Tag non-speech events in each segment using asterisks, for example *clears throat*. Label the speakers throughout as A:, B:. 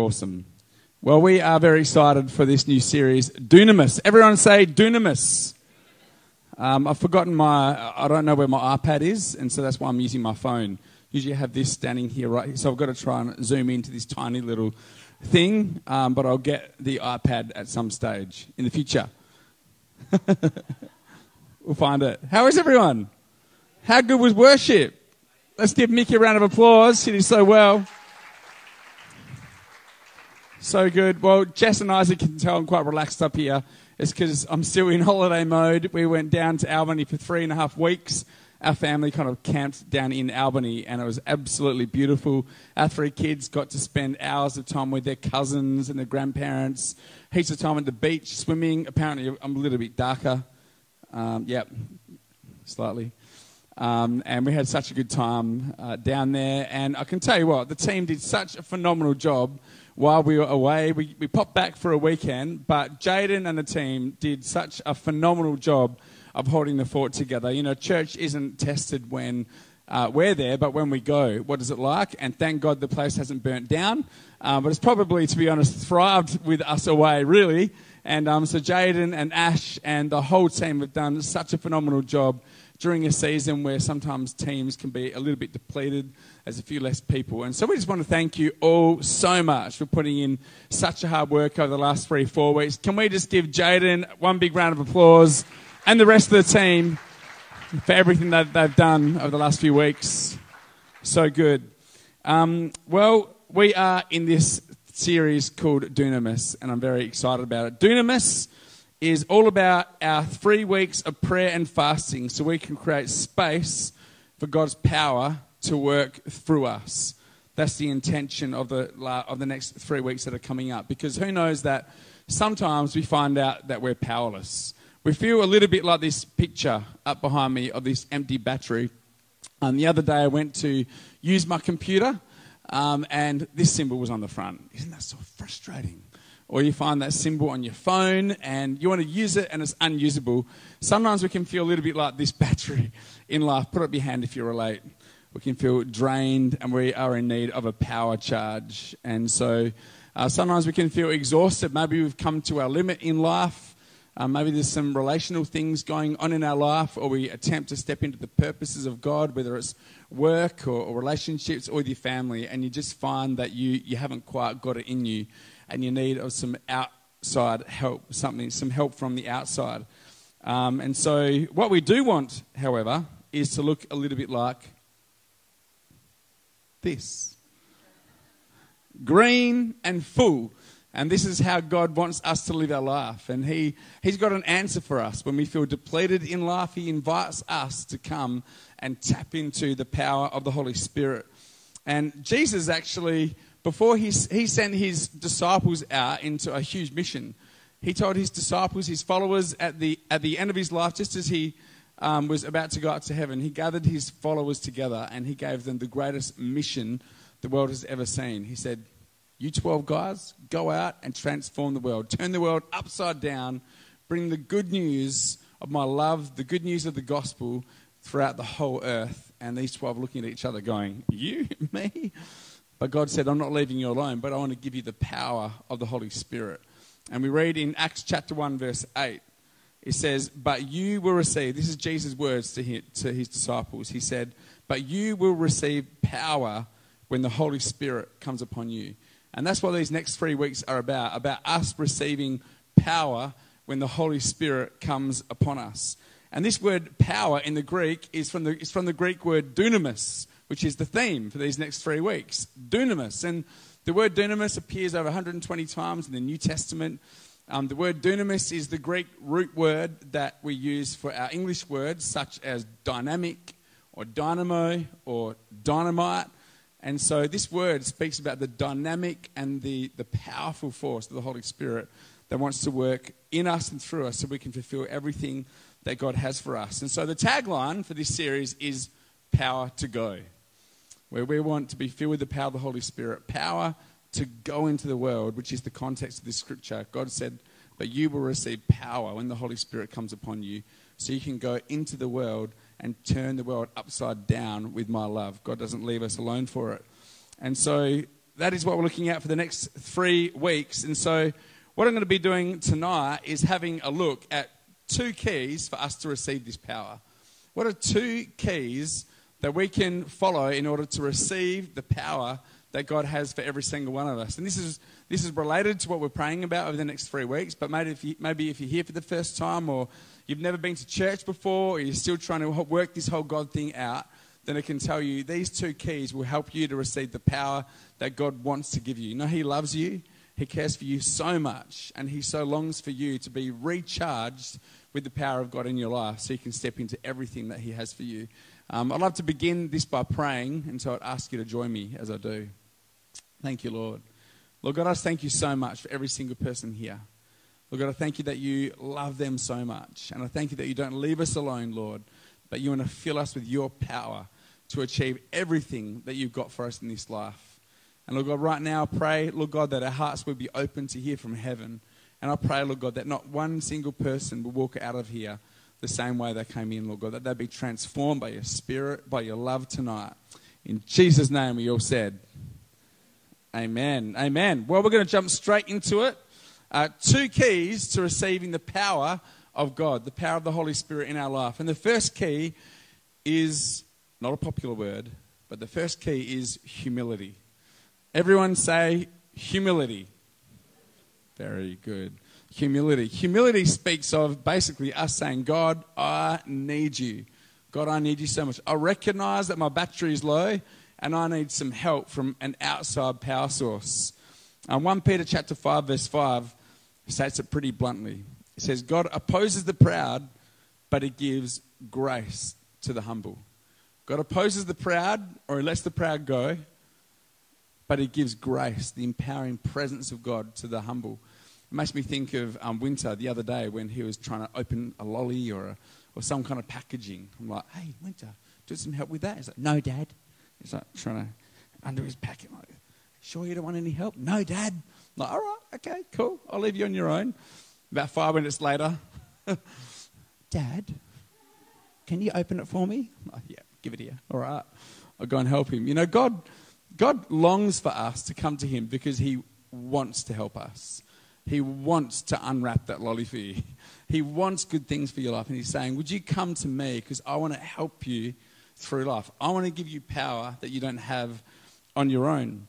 A: Awesome. Well, we are very excited for this new series, Dunamis. Everyone say Dunamis. Um, I've forgotten my, I don't know where my iPad is, and so that's why I'm using my phone. Usually I have this standing here right so I've got to try and zoom into this tiny little thing, um, but I'll get the iPad at some stage in the future. *laughs* we'll find it. How is everyone? How good was worship? Let's give Mickey a round of applause. He did so well. So good. Well, Jess and Isaac can tell I'm quite relaxed up here. It's because I'm still in *laughs* holiday mode. We went down to Albany for three and a half weeks. Our family kind of camped down in Albany, and it was absolutely beautiful. Our three kids got to spend hours of time with their cousins and their grandparents, heaps of time at the beach, swimming. Apparently, I'm a little bit darker. Um, yep, slightly. Um, and we had such a good time uh, down there. And I can tell you what, the team did such a phenomenal job while we were away. We, we popped back for a weekend, but Jaden and the team did such a phenomenal job of holding the fort together. You know, church isn't tested when uh, we're there, but when we go, what is it like? And thank God the place hasn't burnt down. Uh, but it's probably, to be honest, thrived with us away, really. And um, so Jaden and Ash and the whole team have done such a phenomenal job during a season where sometimes teams can be a little bit depleted. There's a few less people. And so we just want to thank you all so much for putting in such a hard work over the last three, four weeks. Can we just give Jaden one big round of applause and the rest of the team for everything that they've done over the last few weeks? So good. Um, well, we are in this series called Dunamis, and I'm very excited about it. Dunamis is all about our three weeks of prayer and fasting so we can create space for God's power to work through us. That's the intention of the, of the next three weeks that are coming up. Because who knows that sometimes we find out that we're powerless. We feel a little bit like this picture up behind me of this empty battery. And the other day I went to use my computer um, and this symbol was on the front. Isn't that so frustrating? Or you find that symbol on your phone and you want to use it and it's unusable. Sometimes we can feel a little bit like this *laughs* battery in life. Put up your hand if you relate. We can feel drained and we are in need of a power charge. And so uh, sometimes we can feel exhausted. Maybe we've come to our limit in life. Uh, maybe there's some relational things going on in our life, or we attempt to step into the purposes of God, whether it's work or, or relationships or with your family, and you just find that you, you haven't quite got it in you and you need some outside help, something, some help from the outside. Um, and so, what we do want, however, is to look a little bit like this green and full. And this is how God wants us to live our life. And he, He's got an answer for us. When we feel depleted in life, He invites us to come and tap into the power of the Holy Spirit. And Jesus actually before he, he sent his disciples out into a huge mission, he told his disciples, his followers, at the, at the end of his life, just as he um, was about to go up to heaven, he gathered his followers together and he gave them the greatest mission the world has ever seen. He said, You 12 guys, go out and transform the world, turn the world upside down, bring the good news of my love, the good news of the gospel throughout the whole earth. And these 12 looking at each other, going, You? *laughs* Me? But God said, I'm not leaving you alone, but I want to give you the power of the Holy Spirit. And we read in Acts chapter 1, verse 8, it says, But you will receive, this is Jesus' words to his, to his disciples. He said, But you will receive power when the Holy Spirit comes upon you. And that's what these next three weeks are about, about us receiving power when the Holy Spirit comes upon us. And this word power in the Greek is from the, is from the Greek word dunamis, which is the theme for these next three weeks dunamis. And the word dunamis appears over 120 times in the New Testament. Um, the word dunamis is the Greek root word that we use for our English words, such as dynamic or dynamo or dynamite. And so this word speaks about the dynamic and the, the powerful force of the Holy Spirit that wants to work in us and through us so we can fulfill everything that God has for us. And so the tagline for this series is Power to Go where we want to be filled with the power of the Holy Spirit, power to go into the world, which is the context of this scripture. God said, But you will receive power when the Holy Spirit comes upon you, so you can go into the world and turn the world upside down with my love. God doesn't leave us alone for it. And so that is what we're looking at for the next three weeks. And so, what I'm going to be doing tonight is having a look at two keys for us to receive this power. What are two keys that we can follow in order to receive the power that God has for every single one of us? And this is this is related to what we're praying about over the next three weeks. But maybe if you, maybe if you're here for the first time, or you've never been to church before, or you're still trying to work this whole God thing out, then I can tell you these two keys will help you to receive the power that God wants to give you. You know, He loves you. He cares for you so much, and He so longs for you to be recharged with the power of God in your life so you can step into everything that He has for you. Um, I'd love to begin this by praying, and so I'd ask you to join me as I do. Thank you, Lord. Lord God, I just thank you so much for every single person here. Lord God, I thank you that you love them so much. And I thank you that you don't leave us alone, Lord, but you want to fill us with your power to achieve everything that you've got for us in this life. And Lord God, right now I pray, Lord God, that our hearts will be open to hear from heaven. And I pray, Lord God, that not one single person will walk out of here the same way they came in, Lord God, that they'd be transformed by your spirit, by your love tonight. In Jesus' name, we all said, Amen. Amen. Well, we're going to jump straight into it. Uh, two keys to receiving the power of God, the power of the Holy Spirit in our life. And the first key is not a popular word, but the first key is humility. Everyone say humility. Very good. Humility. Humility speaks of basically us saying, God, I need you. God, I need you so much. I recognize that my battery is low and I need some help from an outside power source. And 1 Peter chapter 5, verse 5 states it pretty bluntly. It says, God opposes the proud, but he gives grace to the humble. God opposes the proud, or he lets the proud go, but he gives grace, the empowering presence of God to the humble. It makes me think of um, Winter the other day when he was trying to open a lolly or, a, or some kind of packaging. I'm like, hey, Winter, do some help with that. He's like, no, Dad. He's like trying to undo his packet. like, sure you don't want any help? No, Dad. I'm like, all right, okay, cool. I'll leave you on your own. About five minutes later, *laughs* Dad, can you open it for me? Like, yeah, give it here. All right. I'll go and help him. You know, God God longs for us to come to Him because He wants to help us. He wants to unwrap that lolly for you. He wants good things for your life. And He's saying, Would you come to me? Because I want to help you through life. I want to give you power that you don't have on your own.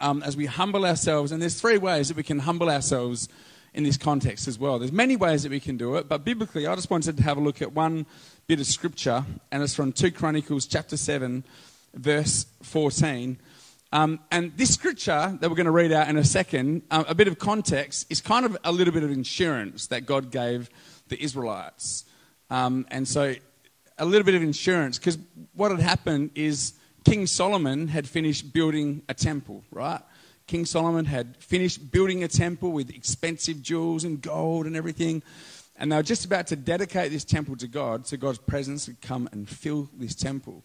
A: Um, as we humble ourselves, and there's three ways that we can humble ourselves in this context as well. There's many ways that we can do it, but biblically, I just wanted to have a look at one bit of scripture, and it's from 2 Chronicles chapter 7, verse 14. Um, and this scripture that we're going to read out in a second, uh, a bit of context, is kind of a little bit of insurance that God gave the Israelites. Um, and so, a little bit of insurance, because what had happened is King Solomon had finished building a temple, right? King Solomon had finished building a temple with expensive jewels and gold and everything. And they were just about to dedicate this temple to God, so God's presence would come and fill this temple.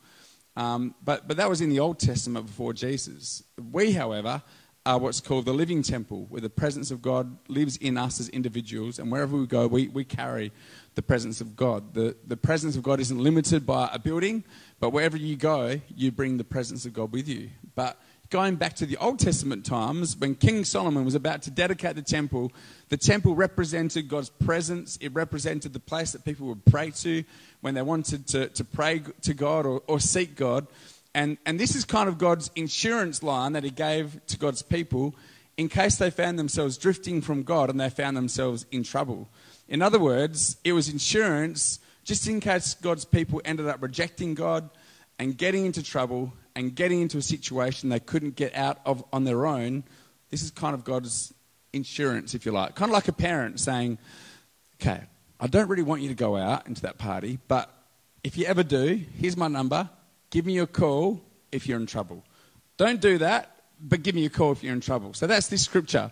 A: Um, but, but that was in the Old Testament before Jesus. We, however, are what's called the living temple, where the presence of God lives in us as individuals, and wherever we go, we, we carry the presence of God. The, the presence of God isn't limited by a building, but wherever you go, you bring the presence of God with you. But going back to the Old Testament times, when King Solomon was about to dedicate the temple, the temple represented God's presence. It represented the place that people would pray to when they wanted to, to pray to God or, or seek God. And, and this is kind of God's insurance line that He gave to God's people in case they found themselves drifting from God and they found themselves in trouble. In other words, it was insurance just in case God's people ended up rejecting God and getting into trouble and getting into a situation they couldn't get out of on their own, this is kind of God's insurance, if you like. Kind of like a parent saying, okay, I don't really want you to go out into that party, but if you ever do, here's my number. Give me a call if you're in trouble. Don't do that, but give me a call if you're in trouble. So that's this scripture.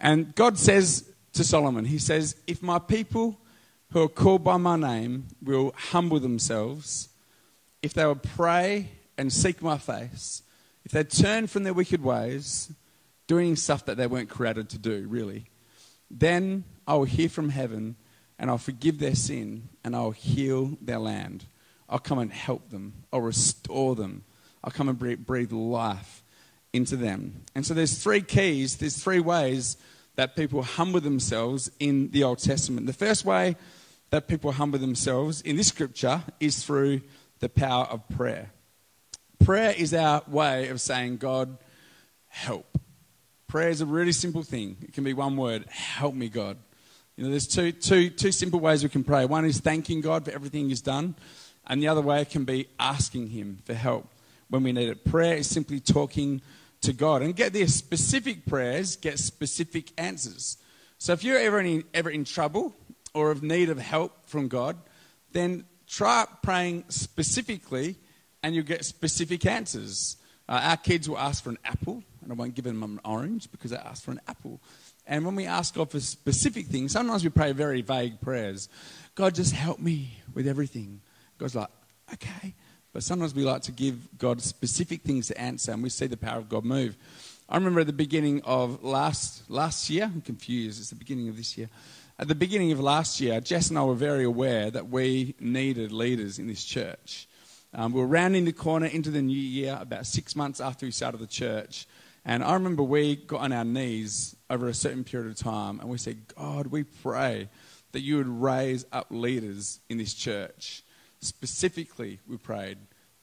A: And God says to Solomon, He says, If my people who are called by my name will humble themselves, if they will pray and seek my face, if they turn from their wicked ways, doing stuff that they weren't created to do, really, then I will hear from heaven and I'll forgive their sin and I'll heal their land. I'll come and help them. I'll restore them. I'll come and breathe life into them. And so there's three keys, there's three ways that people humble themselves in the Old Testament. The first way that people humble themselves in this scripture is through the power of prayer. Prayer is our way of saying, God, help. Prayer is a really simple thing. It can be one word help me, God. You know, there's two, two, two simple ways we can pray. One is thanking God for everything He's done, and the other way can be asking Him for help when we need it. Prayer is simply talking to God. And get this specific prayers get specific answers. So if you're ever in, ever in trouble or of need of help from God, then try praying specifically and you'll get specific answers. Uh, our kids will ask for an apple, and I won't give them an orange because they asked for an apple. And when we ask God for specific things, sometimes we pray very vague prayers. God, just help me with everything. God's like, okay. But sometimes we like to give God specific things to answer, and we see the power of God move. I remember at the beginning of last, last year, I'm confused, it's the beginning of this year. At the beginning of last year, Jess and I were very aware that we needed leaders in this church. Um, we were rounding the corner into the new year, about six months after we started the church. And I remember we got on our knees over a certain period of time and we said, God, we pray that you would raise up leaders in this church. Specifically, we prayed,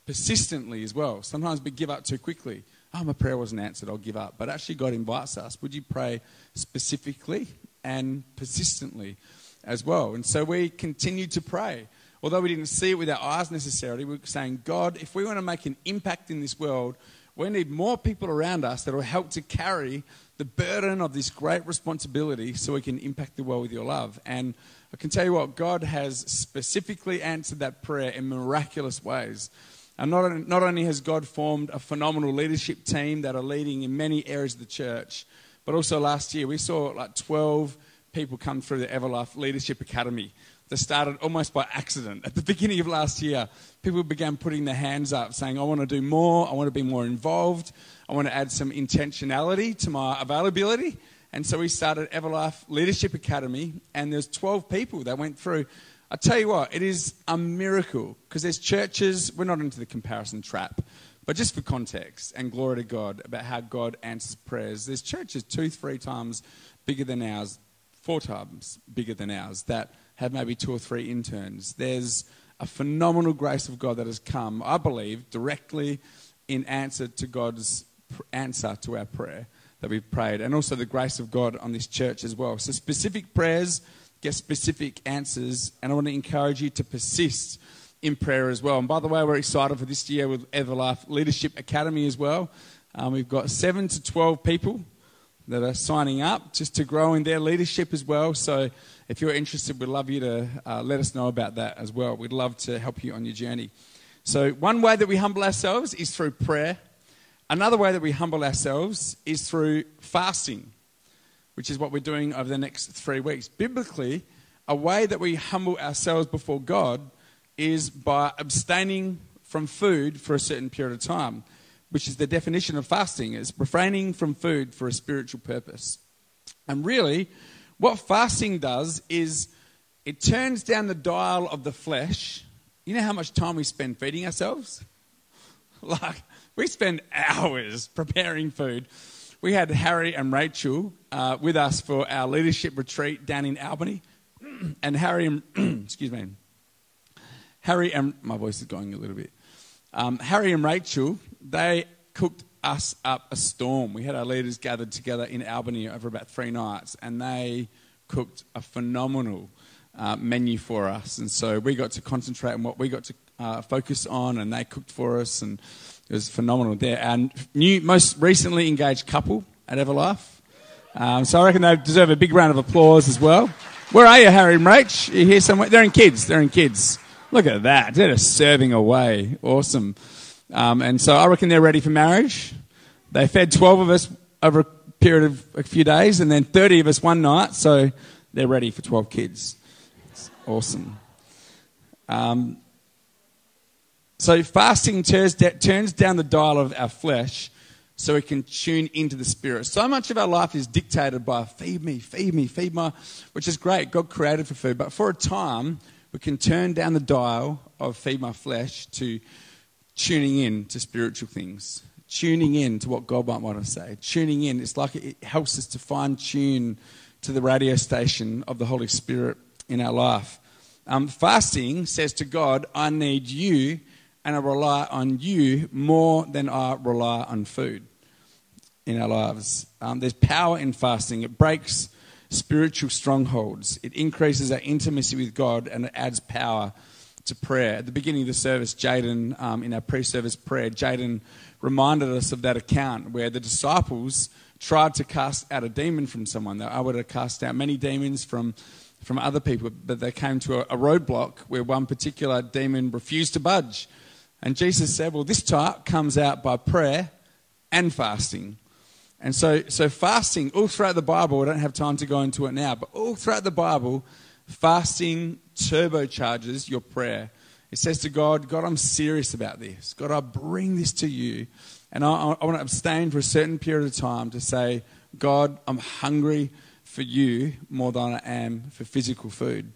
A: persistently as well. Sometimes we give up too quickly. Oh, my prayer wasn't answered, I'll give up. But actually, God invites us. Would you pray specifically and persistently as well? And so we continued to pray. Although we didn't see it with our eyes necessarily, we were saying, God, if we want to make an impact in this world, we need more people around us that will help to carry the burden of this great responsibility so we can impact the world with your love. And I can tell you what, God has specifically answered that prayer in miraculous ways. And not, not only has God formed a phenomenal leadership team that are leading in many areas of the church, but also last year we saw like 12 people come through the Everlife Leadership Academy that started almost by accident. At the beginning of last year, people began putting their hands up saying, I want to do more, I want to be more involved, I want to add some intentionality to my availability. And so we started Everlife Leadership Academy, and there's 12 people that went through. I tell you what, it is a miracle because there's churches, we're not into the comparison trap, but just for context and glory to God about how God answers prayers, there's churches two, three times bigger than ours, four times bigger than ours that have maybe two or three interns. There's a phenomenal grace of God that has come, I believe, directly in answer to God's answer to our prayer that we've prayed, and also the grace of God on this church as well. So, specific prayers get specific answers, and I want to encourage you to persist in prayer as well. And by the way, we're excited for this year with Everlife Leadership Academy as well. Um, we've got seven to 12 people that are signing up just to grow in their leadership as well. So, if you're interested, we'd love you to uh, let us know about that as well. We'd love to help you on your journey. So, one way that we humble ourselves is through prayer. Another way that we humble ourselves is through fasting, which is what we're doing over the next three weeks. Biblically, a way that we humble ourselves before God is by abstaining from food for a certain period of time, which is the definition of fasting, is refraining from food for a spiritual purpose. And really, what fasting does is it turns down the dial of the flesh. You know how much time we spend feeding ourselves? *laughs* Like, we spend hours preparing food. We had Harry and Rachel uh, with us for our leadership retreat down in Albany. *clears throat* And Harry and, *clears throat* excuse me, Harry and, my voice is going a little bit. Um, Harry and Rachel, they cooked us up a storm. We had our leaders gathered together in Albany over about three nights, and they cooked a phenomenal uh, menu for us. And so we got to concentrate on what we got to uh, focus on, and they cooked for us, and it was phenomenal there. And new, most recently engaged couple at Everlife. Um, so I reckon they deserve a big round of applause as well. Where are you, Harry and Rach? You here somewhere? They're in kids. They're in kids. Look at that. They're just serving away. Awesome. Um, and so I reckon they're ready for marriage. They fed 12 of us over a period of a few days and then 30 of us one night. So they're ready for 12 kids. It's awesome. Um, so fasting turns, turns down the dial of our flesh so we can tune into the spirit. So much of our life is dictated by feed me, feed me, feed my, which is great. God created for food. But for a time, we can turn down the dial of feed my flesh to tuning in to spiritual things, tuning in to what God might want to say. Tuning in, it's like it helps us to fine tune to the radio station of the Holy Spirit in our life. Um, fasting says to God, I need you and I rely on you more than I rely on food in our lives. Um, there's power in fasting, it breaks spiritual strongholds, it increases our intimacy with God, and it adds power to prayer. At the beginning of the service, Jaden, um, in our pre service prayer, Jaden reminded us of that account where the disciples tried to cast out a demon from someone. They were able to cast out many demons from, from other people, but they came to a, a roadblock where one particular demon refused to budge. And Jesus said, Well, this type comes out by prayer and fasting. And so, so fasting, all throughout the Bible, I don't have time to go into it now, but all throughout the Bible, fasting turbocharges your prayer. It says to God, God, I'm serious about this. God, I bring this to you. And I, I want to abstain for a certain period of time to say, God, I'm hungry for you more than I am for physical food.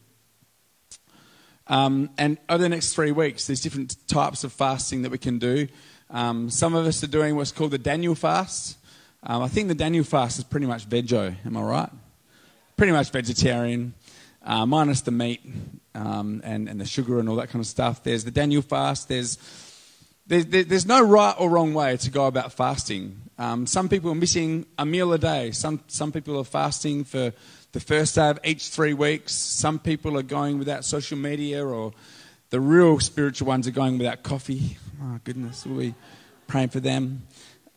A: Um, and over the next three weeks, there's different types of fasting that we can do. Um, some of us are doing what's called the Daniel fast. Um, I think the Daniel fast is pretty much veggie. Am I right? Pretty much vegetarian, uh, minus the meat um, and, and the sugar and all that kind of stuff. There's the Daniel fast. There's, there's, there's no right or wrong way to go about fasting. Um, some people are missing a meal a day. Some, some people are fasting for the first day of each three weeks. Some people are going without social media, or the real spiritual ones are going without coffee. Oh, goodness, we'll be praying for them.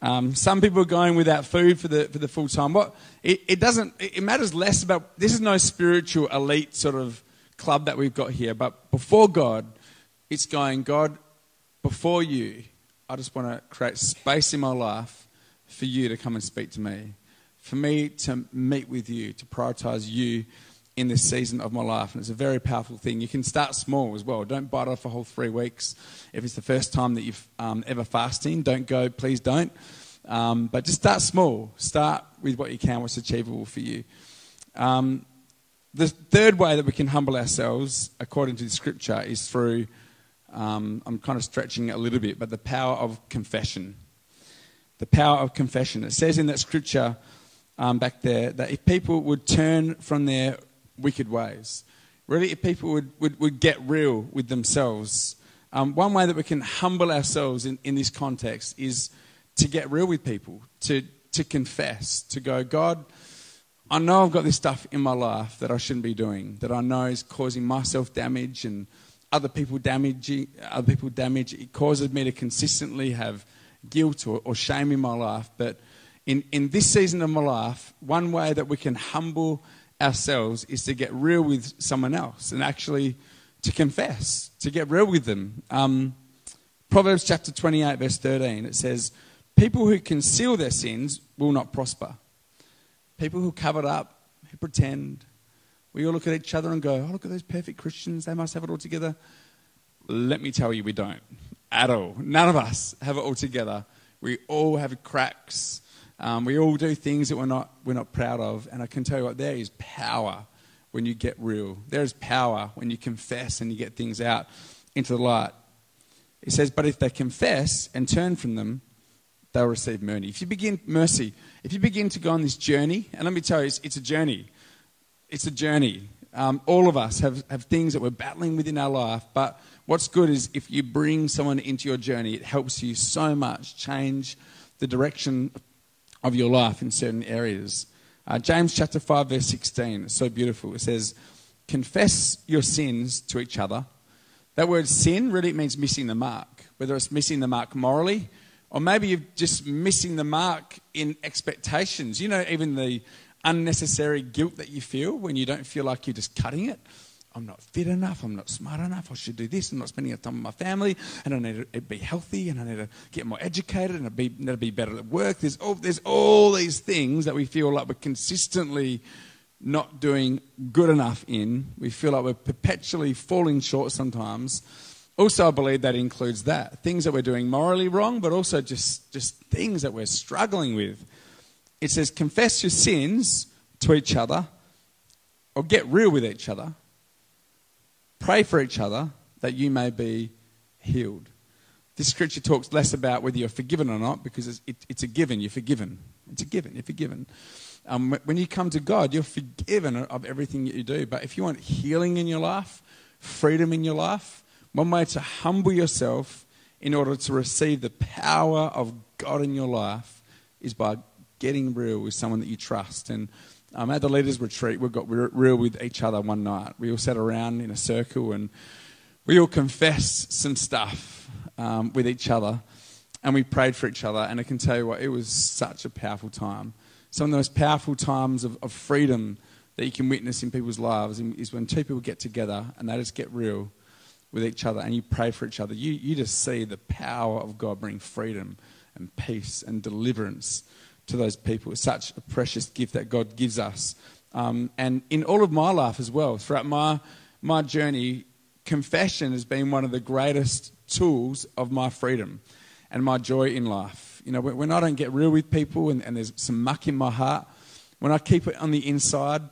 A: Um, some people are going without food for the, for the full time. What, it, it doesn't, it matters less about, this is no spiritual elite sort of club that we've got here, but before God, it's going, God, before you, I just want to create space in my life for you to come and speak to me, for me to meet with you, to prioritize you in this season of my life. And it's a very powerful thing. You can start small as well. Don't bite off a whole three weeks. If it's the first time that you've um, ever fasting, don't go, please don't. Um, but just start small. Start with what you can, what's achievable for you. Um, the third way that we can humble ourselves, according to the scripture, is through, um, I'm kind of stretching a little bit, but the power of confession. The power of confession. It says in that scripture um, back there that if people would turn from their wicked ways. Really, if people would, would, would get real with themselves, um, one way that we can humble ourselves in, in this context is to get real with people, to, to confess, to go, God, I know I've got this stuff in my life that I shouldn't be doing, that I know is causing myself damage and other people damage. Other people damage. It causes me to consistently have guilt or, or shame in my life. But in, in this season of my life, one way that we can humble ourselves is to get real with someone else and actually to confess, to get real with them. Um, Proverbs chapter 28, verse 13, it says, People who conceal their sins will not prosper. People who cover it up, who pretend, we all look at each other and go, Oh, look at those perfect Christians, they must have it all together. Let me tell you, we don't at all. None of us have it all together. We all have cracks. Um, we all do things that we're not, we're not proud of. And I can tell you what, there is power when you get real. There is power when you confess and you get things out into the light. It says, But if they confess and turn from them, they'll receive mercy. If you begin mercy, if you begin to go on this journey, and let me tell you, it's, a journey. It's a journey. Um, all of us have, have things that we're battling within our life, but what's good is if you bring someone into your journey, it helps you so much change the direction of your life in certain areas. Uh, James chapter 5, verse 16, it's so beautiful. It says, Confess your sins to each other. That word sin really means missing the mark, whether it's missing the mark morally or maybe you're just missing the mark in expectations. You know, even the unnecessary guilt that you feel when you don't feel like you're just cutting it. I'm not fit enough. I'm not smart enough. I should do this. I'm not spending enough time with my family. And I need to be healthy. And I need to get more educated. And I need to be better at work. There's all, there's all these things that we feel like we're consistently not doing good enough in. We feel like we're perpetually falling short sometimes. Also, I believe that includes that things that we're doing morally wrong, but also just, just things that we're struggling with. It says, confess your sins to each other or get real with each other Pray for each other that you may be healed. this scripture talks less about whether you're forgiven or not because it's, it, it's a given. You're forgiven. It's a given. You're forgiven. Um, when you come to God, you're forgiven of everything that you do. But if you want healing in your life, freedom in your life, one way to humble yourself in order to receive the power of God in your life is by getting real with someone that you trust. And um, at the leaders' retreat, we got real with each other one night. We all sat around in a circle and we all confessed some stuff um, with each other and we prayed for each other. And I can tell you what, it was such a powerful time. Some of the most powerful times of, of freedom that you can witness in people's lives is when two people get together and they just get real with each other and you pray for each other. You, you just see the power of God bring freedom and peace and deliverance to those people. It's such a precious gift that God gives us. Um, and in all of my life as well, throughout my, my journey, confession has been one of the greatest tools of my freedom and my joy in life. You know, when I don't get real with people and, and there's some muck in my heart, when I keep it on the inside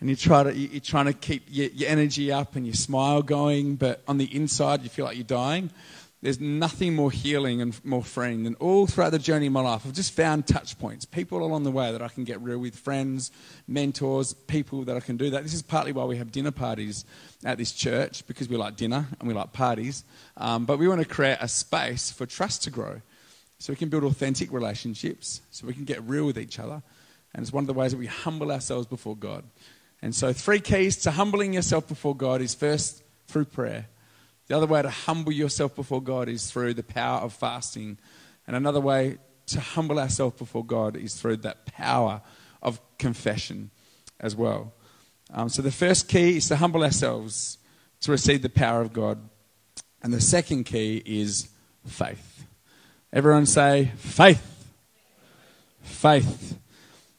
A: and you try to, you're trying to keep your, your energy up and your smile going, but on the inside you feel like you're dying, there's nothing more healing and more freeing than all throughout the journey of my life. I've just found touch points, people along the way that I can get real with, friends, mentors, people that I can do that. This is partly why we have dinner parties at this church, because we like dinner and we like parties. Um, but we want to create a space for trust to grow so we can build authentic relationships, so we can get real with each other. And it's one of the ways that we humble ourselves before God. And so, three keys to humbling yourself before God is first through prayer. The other way to humble yourself before God is through the power of fasting. And another way to humble ourselves before God is through that power of confession as well. Um, so the first key is to humble ourselves to receive the power of God. And the second key is faith. Everyone say, faith. Faith.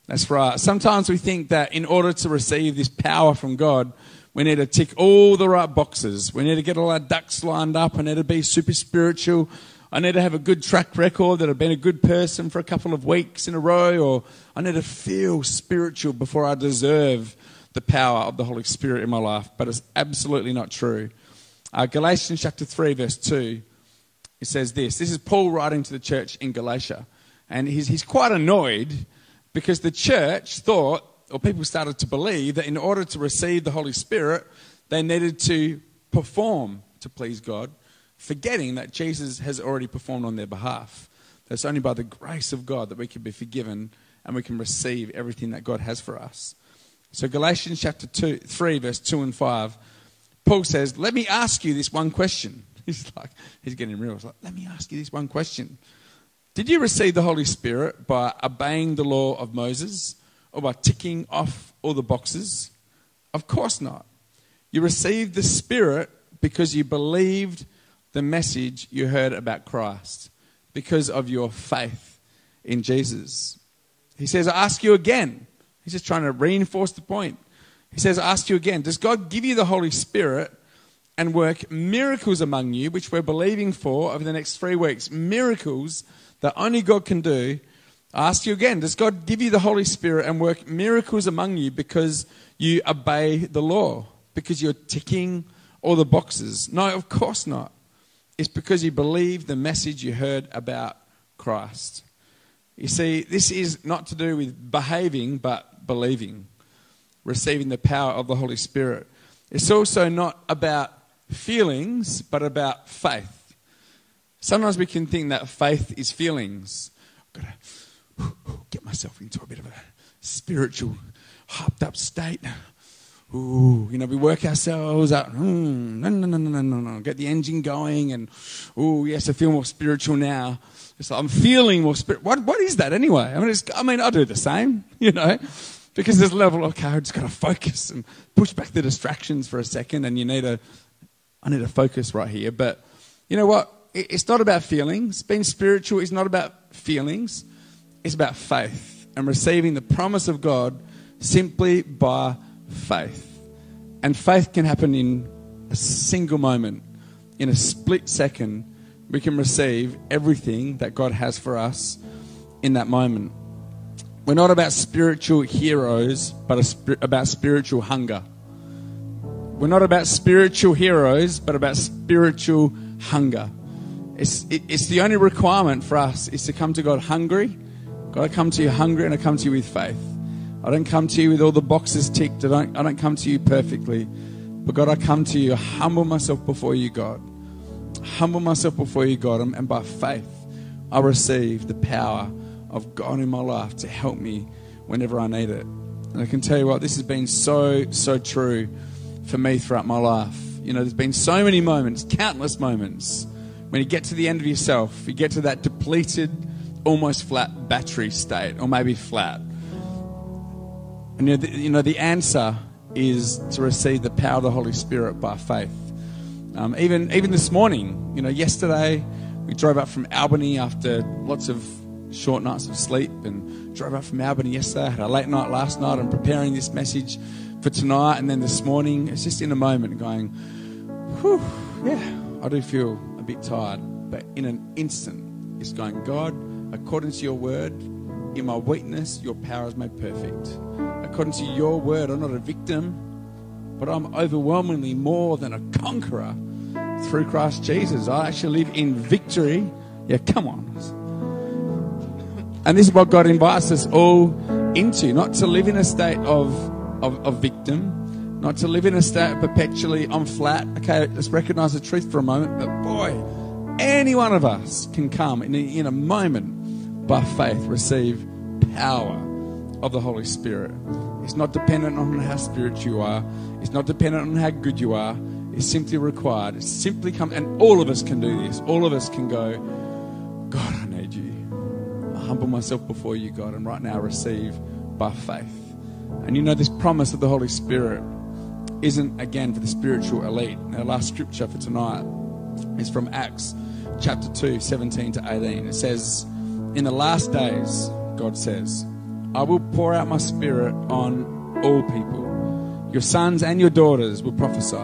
A: That's right. Sometimes we think that in order to receive this power from God, we need to tick all the right boxes. We need to get all our ducks lined up. I need to be super spiritual. I need to have a good track record that I've been a good person for a couple of weeks in a row, or I need to feel spiritual before I deserve the power of the Holy Spirit in my life. But it's absolutely not true. Uh, Galatians chapter 3, verse 2, it says this. This is Paul writing to the church in Galatia. And he's, he's quite annoyed because the church thought or people started to believe that in order to receive the Holy Spirit, they needed to perform to please God, forgetting that Jesus has already performed on their behalf. It's only by the grace of God that we can be forgiven and we can receive everything that God has for us. So, Galatians chapter two, 3, verse 2 and 5, Paul says, Let me ask you this one question. *laughs* He's like, he's getting real. He's like, Let me ask you this one question. Did you receive the Holy Spirit by obeying the law of Moses? or by ticking off all the boxes? Of course not. You received the Spirit because you believed the message you heard about Christ, because of your faith in Jesus. He says, I ask you again. He's just trying to reinforce the point. He says, I ask you again, does God give you the Holy Spirit and work miracles among you, which we're believing for over the next three weeks? Miracles that only God can do I ask you again, does God give you the Holy Spirit and work miracles among you because you obey the law? Because you're ticking all the boxes? No, of course not. It's because you believe the message you heard about Christ. You see, this is not to do with behaving, but believing, receiving the power of the Holy Spirit. It's also not about feelings, but about faith. Sometimes we can think that faith is feelings. I've got to get myself into a bit of a spiritual, hopped up state. Ooh, you know, we work ourselves out. Mm, no, no, no, no, no, no, no. Get the engine going, and ooh, yes, I feel more spiritual now. It's like I'm feeling more spirit. What, what is that anyway? I mean, I mean, I do the same, *laughs* you know, because there's a level. Of okay, I just got to focus and push back the distractions for a second, and you need to. I need to focus right here. But you know what? It's not about feelings. Being spiritual is not about feelings. It's about faith and receiving the promise of God simply by faith. And faith can happen in a single moment, in a split second. We can receive everything that God has for us in that moment. We're not about spiritual heroes, but about spiritual hunger. We're not about spiritual heroes, but about spiritual hunger. It's, it, it's the only requirement for us is to come to God hungry. God, I come to you hungry and I come to you with faith. I don't come to you with all the boxes ticked. I don't, I don't come to you perfectly. But God, I come to you, I humble myself before you, God. Humble myself before you, God, and, and by faith, I receive the power of God in my life to help me whenever I need it. And I can tell you what, this has been so, so true for me throughout my life. You know, there's been so many moments, countless moments, when you get to the end of yourself, you get to that depleted, almost flat battery state, or maybe flat. And you know, the, you know, the answer is to receive the power of the Holy Spirit by faith. Um, even, even this morning, you know, yesterday we drove up from Albany after lots of short nights of sleep and drove up from Albany yesterday. I had a late night last night. I'm preparing this message for tonight. And then this morning, it's just in a moment going, whew, yeah, I do feel a bit tired. But in an instant, it's going, God, according to your word, in my weakness, your power is made perfect. According to your word, I'm not a victim, but I'm overwhelmingly more than a conqueror through Christ Jesus. I actually live in victory. Yeah, come on. And this is what God invites us all into not to live in a state of, of, victim, not to live in a state perpetually, I'm flat. Okay, let's recognize the truth for a moment. But boy, any one of us can come in a, in a moment by faith receive power of the Holy Spirit. It's not dependent on how spiritual you are. It's not dependent on how good you are. It's simply required. It's simply come, and all of us can do this. All of us can go, God, I need you. I humble myself before you, God, and right now receive by faith. And you know, this promise of the Holy Spirit isn't again for the spiritual elite. Our last scripture for tonight is from Acts chapter 2, 17 to 18. It says, In the last days, God says, I will pour out my spirit on all people. Your sons and your daughters will prophesy.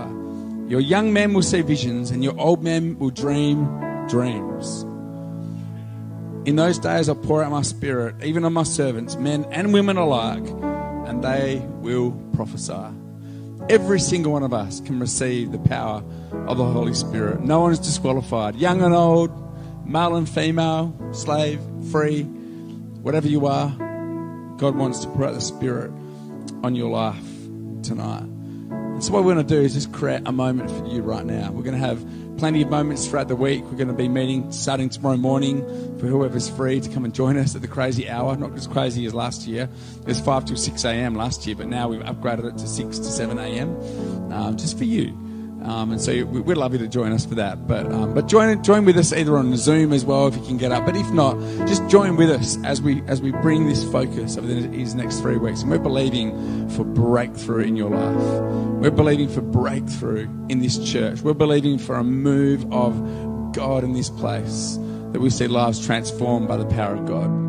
A: Your young men will see visions, and your old men will dream dreams. In those days, I'll pour out my spirit, even on my servants, men and women alike, and they will prophesy. Every single one of us can receive the power of the Holy Spirit. No one is disqualified. Young and old, male and female, slave, free, whatever you are, God wants to pour out the Spirit on your life tonight. And so, what we're going to do is just create a moment for you right now. We're going to have plenty of moments throughout the week. We're going to be meeting starting tomorrow morning for whoever's free to come and join us at the crazy hour. Not as crazy as last year. It was 5 to 6 a.m. last year, but now we've upgraded it to 6 to 7 a.m. Um, just for you. Um, and so we'd love you to join us for that. But um, but join join with us either on Zoom as well if you can get up. But if not, just join with us as we as we bring this focus over these next three weeks. And we're believing for breakthrough in your life. We're believing for breakthrough in this church. We're believing for a move of God in this place that we see lives transformed by the power of God.